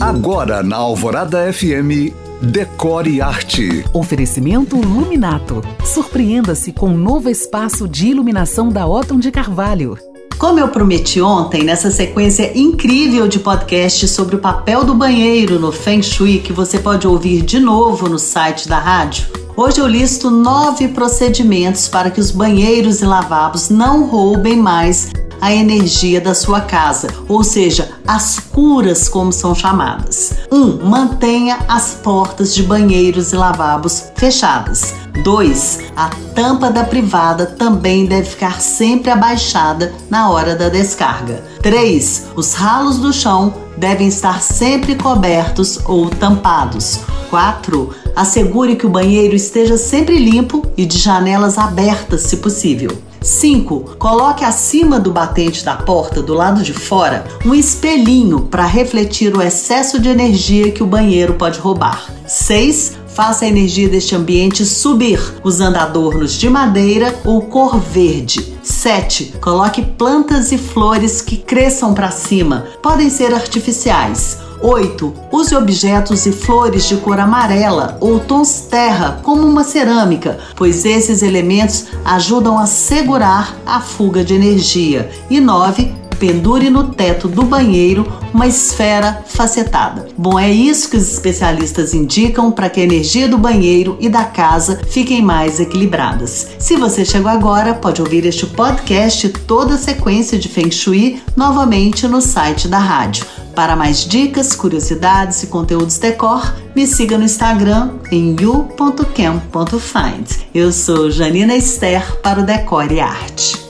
Agora na Alvorada FM, Decore Arte. Oferecimento Luminato. Surpreenda-se com um novo espaço de iluminação da Otton de Carvalho. Como eu prometi ontem, nessa sequência incrível de podcast sobre o papel do banheiro no Feng Shui, que você pode ouvir de novo no site da rádio, hoje eu listo nove procedimentos para que os banheiros e lavabos não roubem mais a energia da sua casa, ou seja, as curas, como são chamadas. 1. Um, mantenha as portas de banheiros e lavabos fechadas. 2. A tampa da privada também deve ficar sempre abaixada na hora da descarga. 3. Os ralos do chão devem estar sempre cobertos ou tampados. 4. Assegure que o banheiro esteja sempre limpo e de janelas abertas, se possível. 5. Coloque acima do batente da porta, do lado de fora, um espelhinho para refletir o excesso de energia que o banheiro pode roubar. 6. Faça a energia deste ambiente subir, usando adornos de madeira ou cor verde. 7. Coloque plantas e flores que cresçam para cima, podem ser artificiais. 8. Use objetos e flores de cor amarela ou tons terra, como uma cerâmica, pois esses elementos ajudam a segurar a fuga de energia. E 9 pendure no teto do banheiro uma esfera facetada. Bom, é isso que os especialistas indicam para que a energia do banheiro e da casa fiquem mais equilibradas. Se você chegou agora, pode ouvir este podcast e toda a sequência de Feng Shui novamente no site da rádio. Para mais dicas, curiosidades e conteúdos decor, me siga no Instagram em you.cam.find. Eu sou Janina Esther para o Decore Arte.